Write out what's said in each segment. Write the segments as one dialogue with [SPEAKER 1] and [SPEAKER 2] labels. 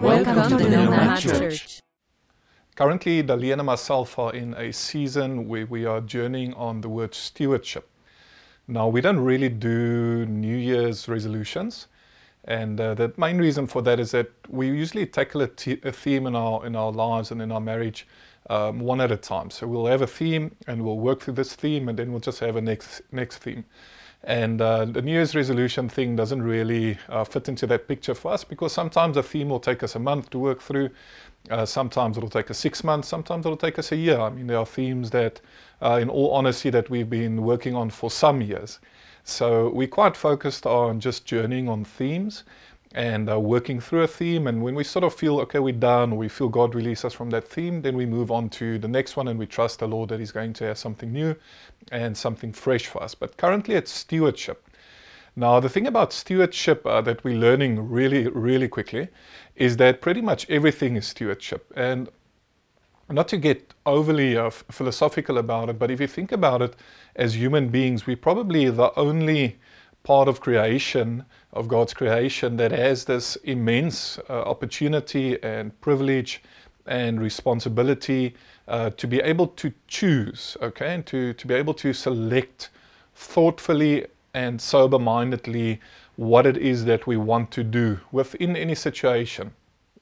[SPEAKER 1] Welcome to the Nomad Church.
[SPEAKER 2] Currently, Daleen and myself are in a season where we are journeying on the word stewardship. Now, we don't really do New Year's resolutions, and uh, the main reason for that is that we usually tackle a, t- a theme in our in our lives and in our marriage um, one at a time. So we'll have a theme, and we'll work through this theme, and then we'll just have a next next theme. And uh, the New Year's resolution thing doesn't really uh, fit into that picture for us because sometimes a theme will take us a month to work through. Uh, sometimes it'll take us six months. Sometimes it'll take us a year. I mean, there are themes that, uh, in all honesty, that we've been working on for some years. So we're quite focused on just journeying on themes and uh, working through a theme. And when we sort of feel, okay, we're done, we feel God release us from that theme, then we move on to the next one and we trust the Lord that He's going to have something new and something fresh for us. But currently it's stewardship. Now, the thing about stewardship uh, that we're learning really, really quickly is that pretty much everything is stewardship. And not to get overly uh, philosophical about it, but if you think about it as human beings, we're probably the only part of creation, of God's creation, that has this immense uh, opportunity and privilege and responsibility uh, to be able to choose, okay, and to, to be able to select thoughtfully and sober mindedly what it is that we want to do within any situation,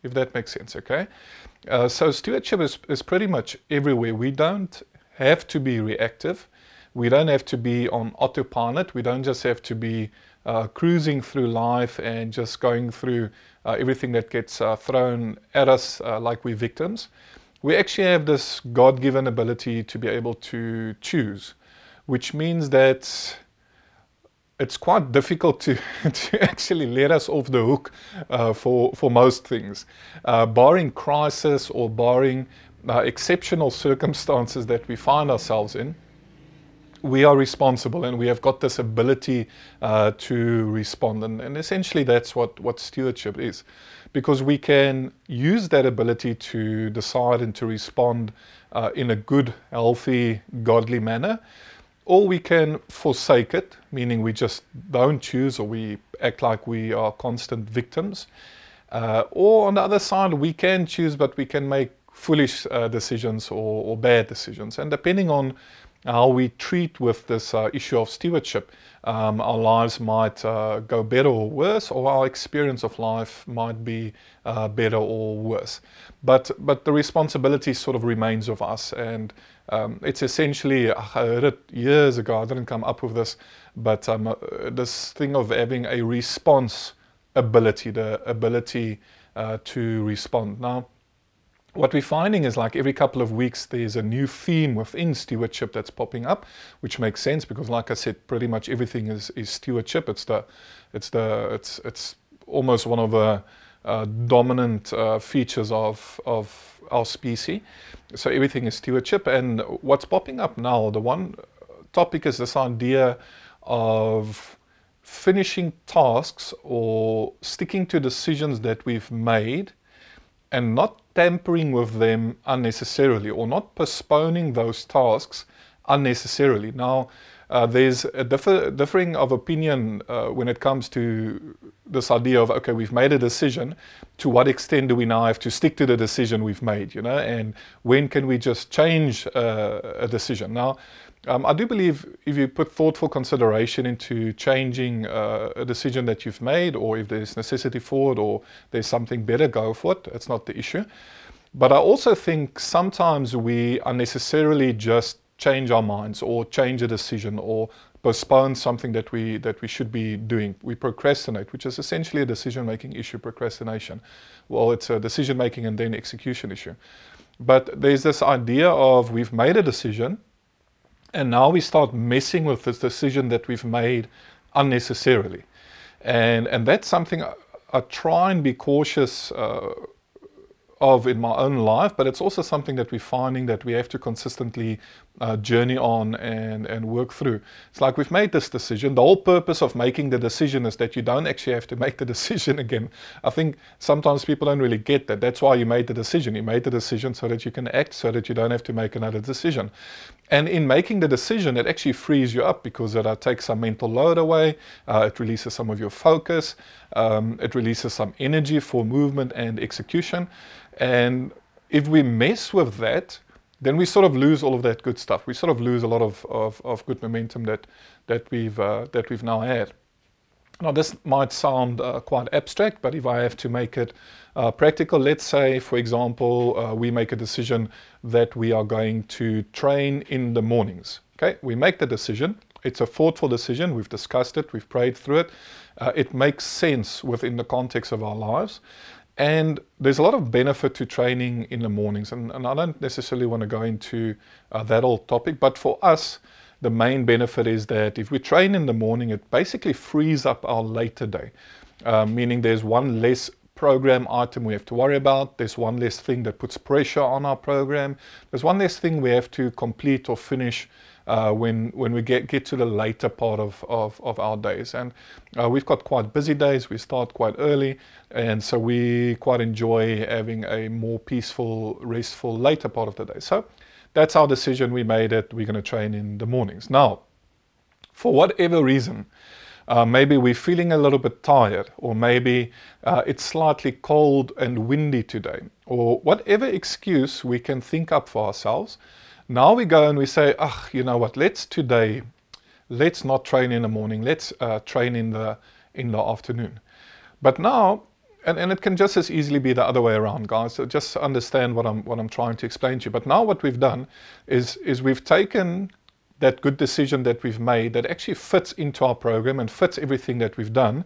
[SPEAKER 2] if that makes sense, okay? Uh, so, stewardship is, is pretty much everywhere. We don't have to be reactive we don't have to be on autopilot. We don't just have to be uh, cruising through life and just going through uh, everything that gets uh, thrown at us uh, like we're victims. We actually have this God given ability to be able to choose, which means that it's quite difficult to, to actually let us off the hook uh, for, for most things. Uh, barring crisis or barring exceptional circumstances that we find ourselves in, we are responsible and we have got this ability uh, to respond. And, and, essentially, that's what, what stewardship is. Because we can use that ability to decide and to respond uh, in a good, healthy, godly manner, or we can forsake it, meaning we just don't choose or we act like we are constant victims. Uh, or on the other side, we can choose, but we can make foolish uh, decisions or, or bad decisions. And depending on how we treat with this uh, issue of stewardship, um, our lives might uh, go better or worse, or our experience of life might be uh, better or worse. But but the responsibility sort of remains of us, and um, it's essentially I heard it years ago. I didn't come up with this, but um, uh, this thing of having a response ability, the ability uh, to respond now what we're finding is like every couple of weeks there's a new theme within stewardship that's popping up, which makes sense because, like I said, pretty much everything is, is stewardship. It's the, it's the, it's it's almost one of the uh, dominant uh, features of of our species. So everything is stewardship, and what's popping up now, the one topic is this idea of finishing tasks or sticking to decisions that we've made and not tampering with them unnecessarily or not postponing those tasks unnecessarily. Now, uh, there's a differ, differing of opinion uh, when it comes to this idea of okay, we've made a decision. To what extent do we now have to stick to the decision we've made? You know, and when can we just change uh, a decision? Now, um, I do believe if you put thoughtful consideration into changing uh, a decision that you've made, or if there's necessity for it, or there's something better, go for it. It's not the issue. But I also think sometimes we unnecessarily just change our minds, or change a decision, or postpone something that we that we should be doing. We procrastinate, which is essentially a decision-making issue. Procrastination. Well, it's a decision-making and then execution issue. But there's this idea of we've made a decision and now we start messing with this decision that we've made unnecessarily. And, and that's something I, I try and be cautious uh, of in my own life, but it's also something that we're finding that we have to consistently uh, journey on and, and work through. It's like we've made this decision. The whole purpose of making the decision is that you don't actually have to make the decision again. I think sometimes people don't really get that. That's why you made the decision. You made the decision so that you can act, so that you don't have to make another decision. And in making the decision, it actually frees you up because it uh, takes some mental load away. Uh, it releases some of your focus. Um, it releases some energy for movement and execution. And if we mess with that, then we sort of lose all of that good stuff. We sort of lose a lot of, of, of good momentum that, that, we've, uh, that we've now had. Now, this might sound uh, quite abstract, but if I have to make it uh, practical, let's say, for example, uh, we make a decision that we are going to train in the mornings. Okay, we make the decision. It's a thoughtful decision. We've discussed it, we've prayed through it. Uh, it makes sense within the context of our lives. And there's a lot of benefit to training in the mornings. And, and I don't necessarily want to go into uh, that whole topic, but for us, the main benefit is that if we train in the morning, it basically frees up our later day, uh, meaning there's one less program item we have to worry about. There's one less thing that puts pressure on our program. There's one less thing we have to complete or finish uh, when when we get get to the later part of of, of our days. And uh, we've got quite busy days. We start quite early, and so we quite enjoy having a more peaceful, restful later part of the day. So that's our decision. We made it. We're going to train in the mornings. Now, for whatever reason, uh, maybe we're feeling a little bit tired, or maybe uh, it's slightly cold and windy today, or whatever excuse we can think up for ourselves. Now we go and we say, ah, you know what? Let's today, let's not train in the morning. Let's uh, train in the in the afternoon. But now and, and it can just as easily be the other way around, guys. So just understand what I'm what I'm trying to explain to you. But now what we've done is is we've taken that good decision that we've made that actually fits into our program and fits everything that we've done.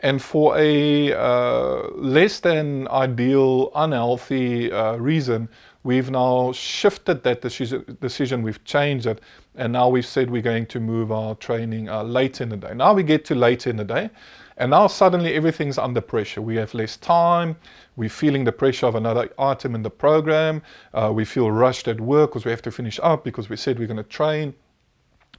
[SPEAKER 2] And for a uh, less than ideal, unhealthy uh, reason, we've now shifted that decision, we've changed it, and now we've said we're going to move our training uh, late in the day. Now we get to late in the day, and now suddenly everything's under pressure. We have less time. We're feeling the pressure of another item in the program. Uh, we feel rushed at work because we have to finish up because we said we're going to train.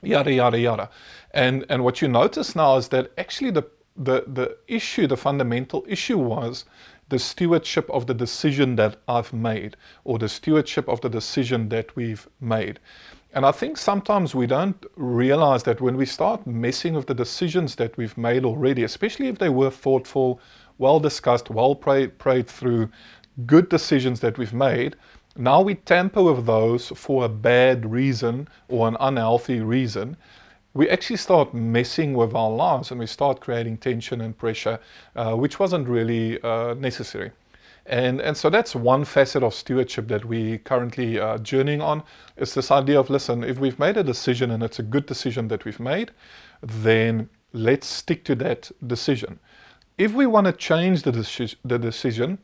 [SPEAKER 2] Yada yada yada. And and what you notice now is that actually the the the issue, the fundamental issue was the stewardship of the decision that I've made, or the stewardship of the decision that we've made. And I think sometimes we don't realize that when we start messing with the decisions that we've made already, especially if they were thoughtful, well discussed, well prayed, prayed through, good decisions that we've made, now we tamper with those for a bad reason or an unhealthy reason. We actually start messing with our lives and we start creating tension and pressure, uh, which wasn't really uh, necessary. And, and so that's one facet of stewardship that we currently are journeying on is this idea of listen, if we've made a decision and it's a good decision that we've made, then let's stick to that decision. If we want to change the, deci- the decision,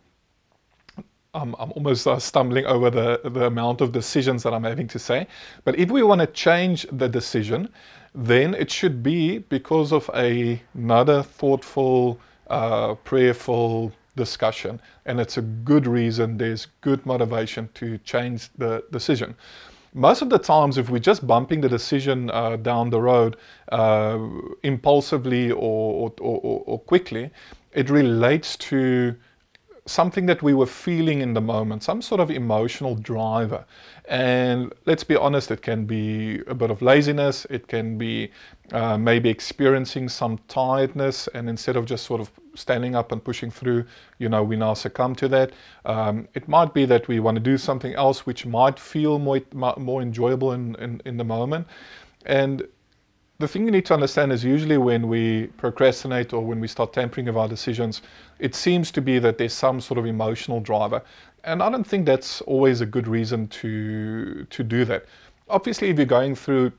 [SPEAKER 2] I'm, I'm almost uh, stumbling over the, the amount of decisions that I'm having to say. But if we want to change the decision, then it should be because of a, another thoughtful, uh, prayerful, discussion, and it's a good reason, there's good motivation to change the decision. Most of the times, if we're just bumping the decision uh, down the road uh, impulsively or, or, or, or quickly, it relates to something that we were feeling in the moment, some sort of emotional driver. And let's be honest, it can be a bit of laziness, it can be uh, maybe experiencing some tiredness, and instead of just sort of standing up and pushing through, you know, we now succumb to that. Um, it might be that we want to do something else which might feel more, more enjoyable in, in, in the moment. And the thing you need to understand is usually when we procrastinate or when we start tampering of our decisions, it seems to be that there's some sort of emotional driver. And I don't think that's always a good reason to to do that. Obviously, if you're going through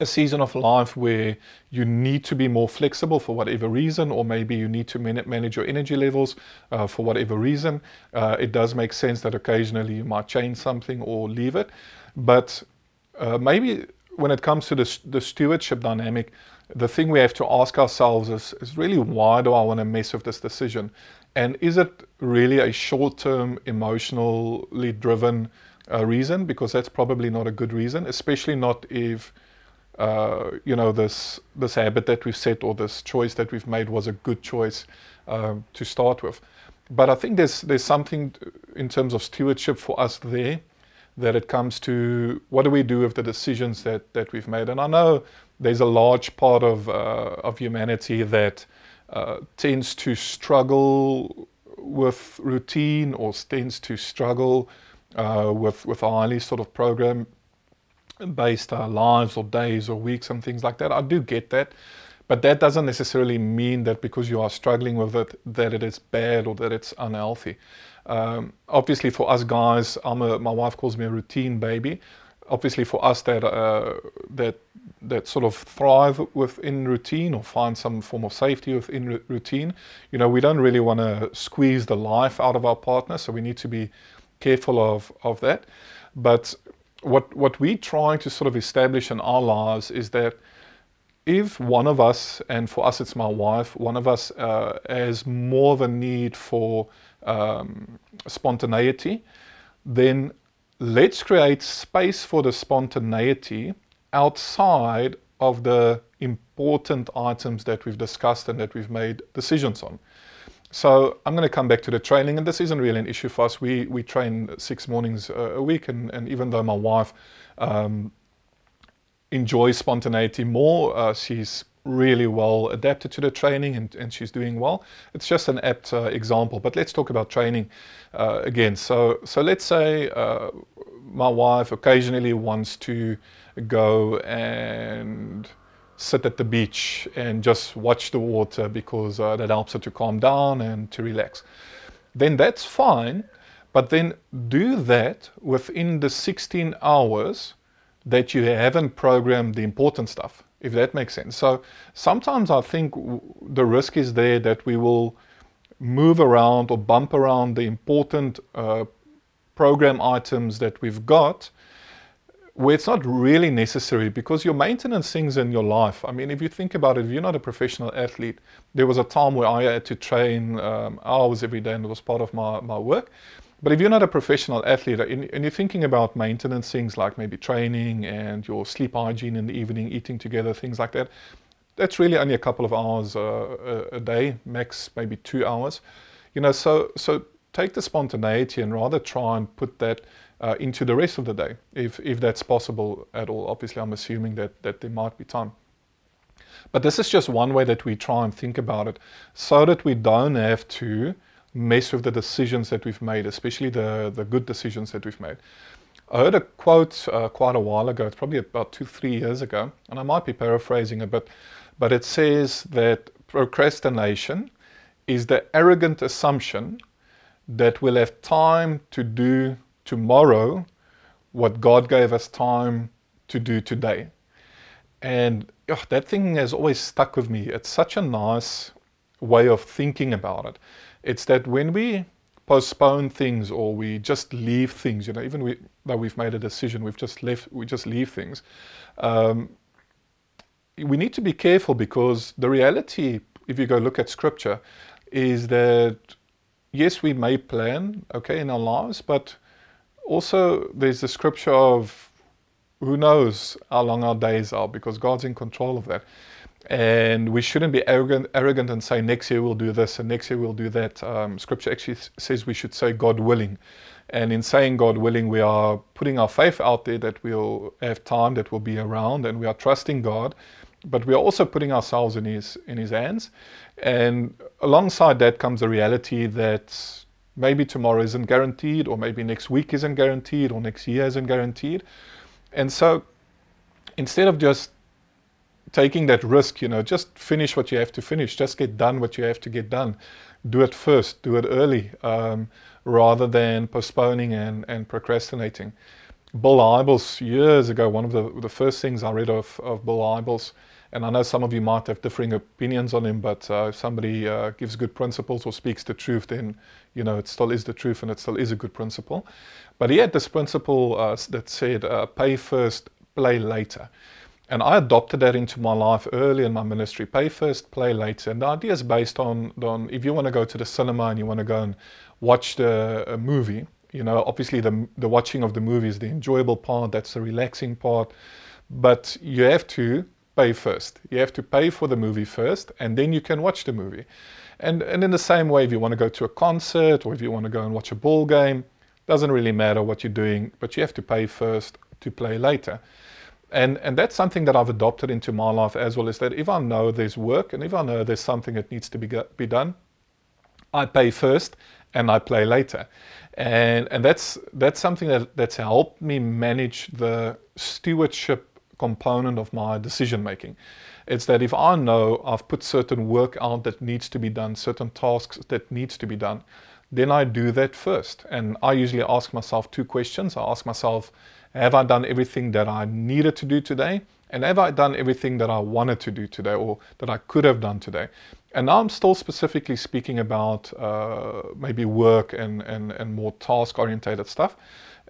[SPEAKER 2] a season of life where you need to be more flexible for whatever reason, or maybe you need to manage your energy levels uh, for whatever reason, uh, it does make sense that occasionally you might change something or leave it. But uh, maybe when it comes to the, the stewardship dynamic, the thing we have to ask ourselves is, is really why do I want to mess with this decision? And is it really a short term, emotionally driven uh, reason? Because that's probably not a good reason, especially not if. Uh, you know this this habit that we've set or this choice that we've made was a good choice uh, to start with. But I think there's there's something in terms of stewardship for us there that it comes to what do we do with the decisions that, that we've made. And I know there's a large part of, uh, of humanity that uh, tends to struggle with routine or tends to struggle uh, with with highly sort of program based uh, lives or days or weeks and things like that. I do get that. But that doesn't necessarily mean that because you are struggling with it, that it is bad or that it's unhealthy. Um, obviously, for us guys, I'm a, my wife calls me a routine baby. Obviously, for us that uh, that that sort of thrive within routine or find some form of safety within routine, you know, we don't really want to squeeze the life out of our partner, so we need to be careful of of that. But what what we're trying to sort of establish in our lives is that if one of us, and for us it's my wife, one of us uh, has more of a need for um, spontaneity, then let's create space for the spontaneity outside of the important items that we've discussed and that we've made decisions on. So I'm going to come back to the training, and this isn't really an issue for us. We we train six mornings a week, and, and even though my wife um, enjoys spontaneity more. Uh, she's really well adapted to the training and, and she's doing well. It's just an apt uh, example. But let's talk about training uh, again. So, so let's say uh, my wife occasionally wants to go and sit at the beach and just watch the water because uh, that helps her to calm down and to relax. Then that's fine. But then do that within the 16 hours that you haven't programmed the important stuff, if that makes sense. So sometimes I think the risk is there that we will move around or bump around the important uh, program items that we've got where it's not really necessary because your maintenance things in your life. I mean, if you think about it, if you're not a professional athlete, there was a time where I had to train um, hours every day and it was part of my, my work. But if you're not a professional athlete and you're thinking about maintenance things like maybe training and your sleep hygiene in the evening, eating together, things like that, that's really only a couple of hours uh, a day, max maybe two hours. You know, so so take the spontaneity and rather try and put that uh, into the rest of the day, if if that's possible at all. Obviously, I'm assuming that that there might be time. But this is just one way that we try and think about it, so that we don't have to mess with the decisions that we've made, especially the, the good decisions that we've made. I heard a quote uh, quite a while ago, it's probably about two, three years ago, and I might be paraphrasing a bit, but it says that procrastination is the arrogant assumption that we'll have time to do tomorrow what God gave us time to do today. And oh, that thing has always stuck with me. It's such a nice way of thinking about it. It's that when we postpone things or we just leave things, you know, even we, though we've made a decision, we've just left, we just leave things. Um, we need to be careful because the reality, if you go look at scripture, is that yes, we may plan, okay, in our lives, but also there's the scripture of who knows how long our days are because God's in control of that and we shouldn't be arrogant, arrogant and say next year we'll do this and next year we'll do that. Um, scripture actually says we should say God willing, and in saying God willing, we are putting our faith out there that we'll have time, that we'll be around, and we are trusting God, but we are also putting ourselves in His in His hands. And alongside that comes the reality that maybe tomorrow isn't guaranteed, or maybe next week isn't guaranteed, or next year isn't guaranteed, and so instead of just taking that risk, you know, just finish what you have to finish, just get done what you have to get done. Do it first, do it early, um, rather than postponing and, and procrastinating. Bill Hybels, years ago, one of the, the first things I read of, of Bill Hybels, and I know some of you might have differing opinions on him, but uh, if somebody uh, gives good principles or speaks the truth, then you know it still is the truth and it still is a good principle. But he had this principle uh, that said, uh, "Pay first, play later." And I adopted that into my life early in my ministry. Pay first, play later. And the idea is based on, on if you want to go to the cinema and you want to go and watch the movie, you know, obviously the, the watching of the movie is the enjoyable part, that's the relaxing part. But you have to pay first. You have to pay for the movie first, and then you can watch the movie. And, and in the same way, if you want to go to a concert or if you want to go and watch a ball game, doesn't really matter what you're doing, but you have to pay first to play later. And, and that's something that I've adopted into my life as well is that if I know there's work and if I know there's something that needs to be, be done, I pay first and I play later. And, and that's, that's something that, that's helped me manage the stewardship component of my decision making. It's that if I know I've put certain work out that needs to be done, certain tasks that needs to be done, then I do that first. And I usually ask myself two questions. I ask myself, have I done everything that I needed to do today? And have I done everything that I wanted to do today or that I could have done today? And now I'm still specifically speaking about uh, maybe work and, and, and more task orientated stuff.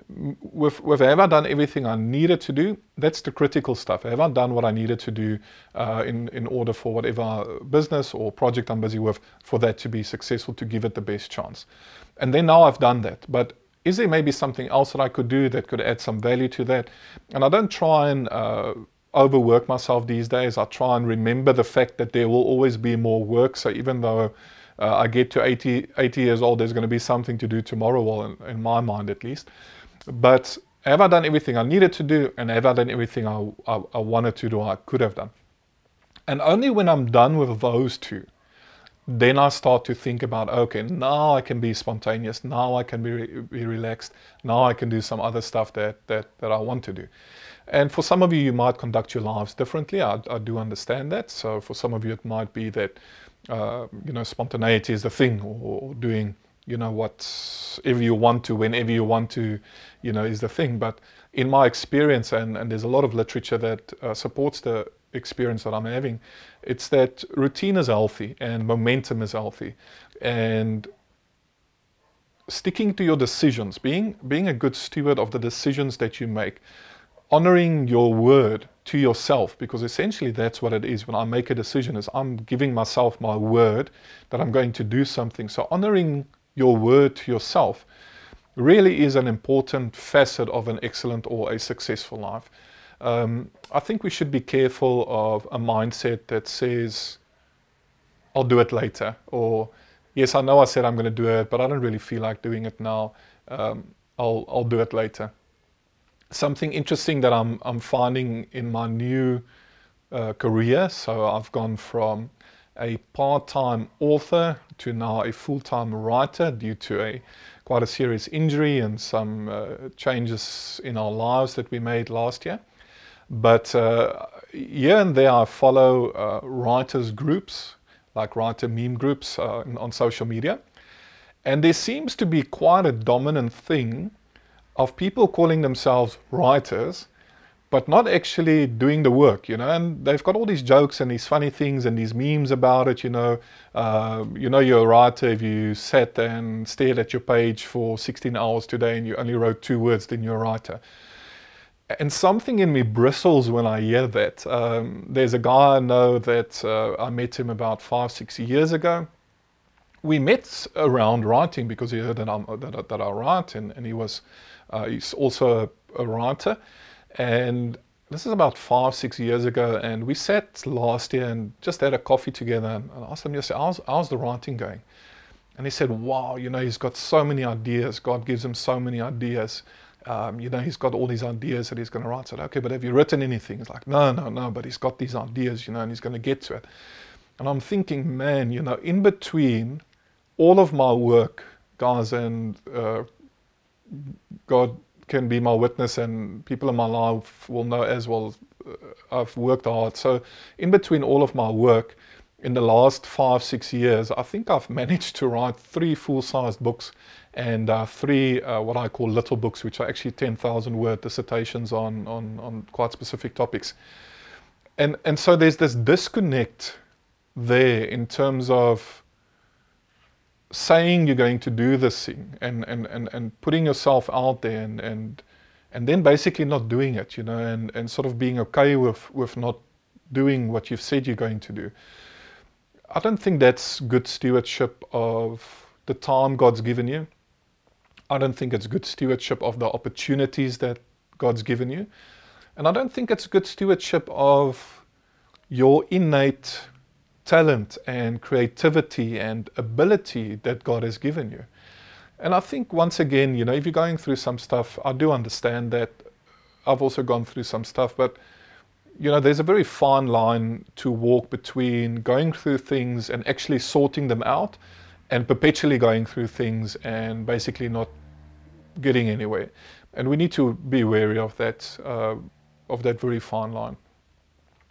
[SPEAKER 2] With, with have I done everything I needed to do? That's the critical stuff. Have I done what I needed to do uh, in, in order for whatever business or project I'm busy with for that to be successful, to give it the best chance? And then now I've done that. But is there maybe something else that I could do that could add some value to that? And I don't try and uh, overwork myself these days. I try and remember the fact that there will always be more work. So even though uh, I get to 80, 80 years old, there's going to be something to do tomorrow, well, in, in, my mind at least. But have I done everything I needed to do? And have I done everything I, I, I wanted to do, I could have done? And only when I'm done with those two, then I start to think about, okay, now I can be spontaneous, now I can be, re- be relaxed, now I can do some other stuff that, that, that I want to do. And for some of you, you might conduct your lives differently. I, I do understand that. So for some of you, it might be that, uh, you know, spontaneity is the thing or, or doing, you know, whatever you want to, whenever you want to, you know, is the thing. But in my experience, and, and there's a lot of literature that uh, supports the experience that I'm having, it's that routine is healthy and momentum is healthy. And sticking to your decisions, being, being a good steward of the decisions that you make, honoring your word to yourself, because essentially that's what it is. When I make a decision, is I'm giving myself my word that I'm going to do something. So honoring your word to yourself really is an important facet of an excellent or a successful life. Um, I think we should be careful of a mindset that says, I'll do it later, or yes, I know I said I'm going to do it, but I don't really feel like doing it now. Um, I'll, I'll do it later. Something interesting that I'm, I'm finding in my new uh, career, so I've gone from a part-time author to now a full-time writer due to a quite a serious injury and some uh, changes in our lives that we made last year. But uh, here and there, I follow uh, writers' groups, like writer meme groups uh, on social media. And there seems to be quite a dominant thing of people calling themselves writers, but not actually doing the work, you know. And they've got all these jokes and these funny things and these memes about it, you know. Uh, you know, you're a writer if you sat and stared at your page for 16 hours today and you only wrote two words, then you're a writer and something in me bristles when I hear that. Um, there's a guy I know that uh, I met him about five, six years ago. We met around writing because he heard that, I'm, that, that I write, and, and he was uh, he's also a, a, writer. And this is about five, six years ago, and we sat last year and just had a coffee together. And I asked him yesterday, how's, how's the writing going? And he said, wow, you know, he's got so many ideas. God gives him so many ideas um, you know, he's got all these ideas that he's going to write. I said, okay, but have you written anything? He's like, no, no, no, but he's got these ideas, you know, and he's going to get to it. And I'm thinking, man, you know, in between all of my work, guys, and uh, God can be my witness, and people in my life will know as well. Uh, I've worked hard. So, in between all of my work, in the last five, six years, I think I've managed to write three full sized books and uh, three uh, what I call little books, which are actually 10,000 word dissertations on, on, on quite specific topics. And, and so there's this disconnect there in terms of saying you're going to do this thing and, and, and, and putting yourself out there and, and, and then basically not doing it, you know, and, and sort of being okay with, with not doing what you've said you're going to do. I don't think that's good stewardship of the time God's given you. I don't think it's good stewardship of the opportunities that God's given you. And I don't think it's good stewardship of your innate talent and creativity and ability that God has given you. And I think once again, you know, if you're going through some stuff, I do understand that I've also gone through some stuff, but you know, there's a very fine line to walk between going through things and actually sorting them out and perpetually going through things and basically not getting anywhere. And we need to be wary of that, uh, of that very fine line.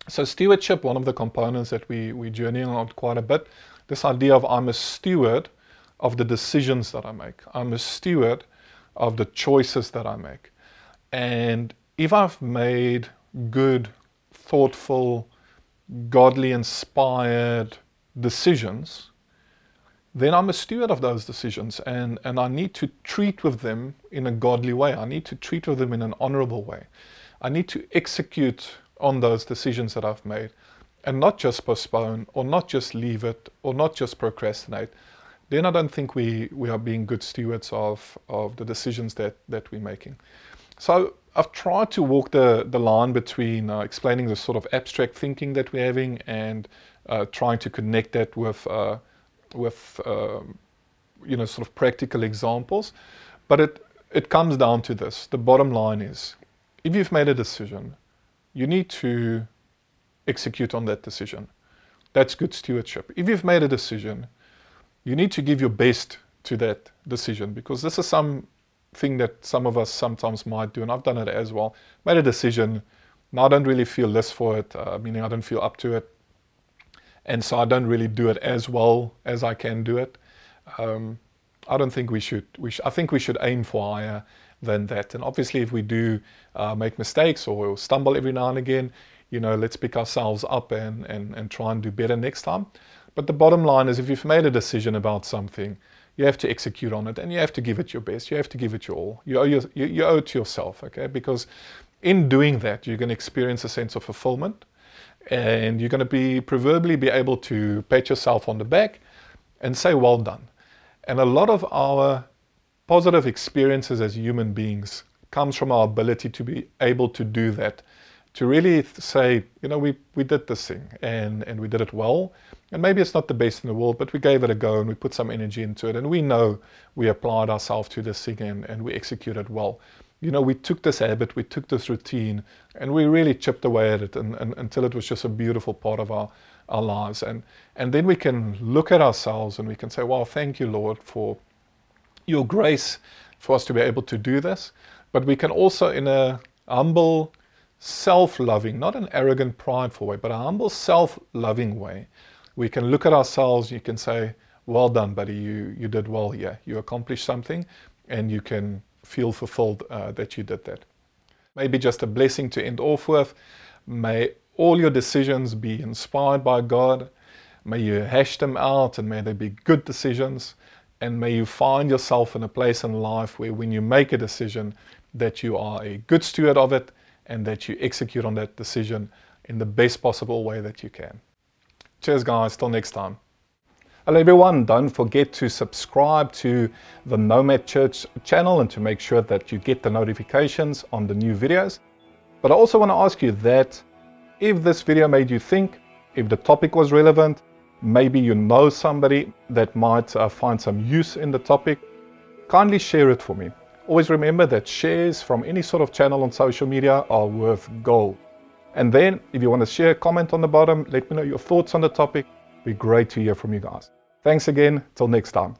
[SPEAKER 2] So stewardship, one of the components that we, we journey on quite a bit, this idea of I'm a steward of the decisions that I make. I'm a steward of the choices that I make. And if I've made good, thoughtful, godly inspired decisions, then I'm a steward of those decisions and, and I need to treat with them in a godly way. I need to treat with them in an honorable way. I need to execute on those decisions that I've made and not just postpone or not just leave it or not just procrastinate. Then I don't think we, we are being good stewards of, of the decisions that, that we're making. So I've tried to walk the, the line between uh, explaining the sort of abstract thinking that we're having and uh, trying to connect that with uh, with um, you know sort of practical examples, but it it comes down to this. The bottom line is, if you've made a decision, you need to execute on that decision. That's good stewardship. If you've made a decision, you need to give your best to that decision because this is something that some of us sometimes might do, and I've done it as well. Made a decision, now I don't really feel less for it, uh, meaning I don't feel up to it and so I don't really do it as well as I can do it. Um, I don't think we should. We sh- I think we should aim for higher than that. And obviously, if we do uh, make mistakes or stumble every now and again, you know, let's pick ourselves up and, and, and try and do better next time. But the bottom line is, if you've made a decision about something, you have to execute on it and you have to give it your best. You have to give it your all. You owe, your, you, you owe it to yourself, okay? Because in doing that, you're going to experience a sense of fulfillment and you're going to be proverbially be able to pat yourself on the back and say well done and a lot of our positive experiences as human beings comes from our ability to be able to do that to really say you know we, we did this thing and, and we did it well. And maybe it's not the best in the world but we gave it a go and we put some energy into it. And we know we applied ourselves to this thing and, and we executed well. You know, we took this habit, we took this routine, and we really chipped away at it and, and, until it was just a beautiful part of our, our lives. And, and then we can look at ourselves and we can say, well, thank you, Lord, for your grace for us to be able to do this. But we can also, in a humble, self loving, not an arrogant, prideful way, but a humble, self loving way, we can look at ourselves, you can say, well done, buddy, you, you did well here. You accomplished something, and you can feel fulfilled uh, that you did that. Maybe just a blessing to end off with. May all your decisions be inspired by God. May you hash them out and may they be good decisions. And may you find yourself in a place in life where when you make a decision, that you are a good steward of it and that you execute on that decision in the best possible way that you can. Cheers, guys. Till next time. Hello everyone, don't forget to subscribe to the Nomad Church channel and to make sure that you get the notifications on the new videos. But I also want to ask you that if this video made you think, if the topic was relevant, maybe you know somebody that might uh, find some use in the topic, kindly share it for me. Always remember that shares from any sort of channel on social media are worth gold. And then if you want to share a comment on the bottom, let me know your thoughts on the topic. It'd be great to hear from you guys. Thanks again. Till next time.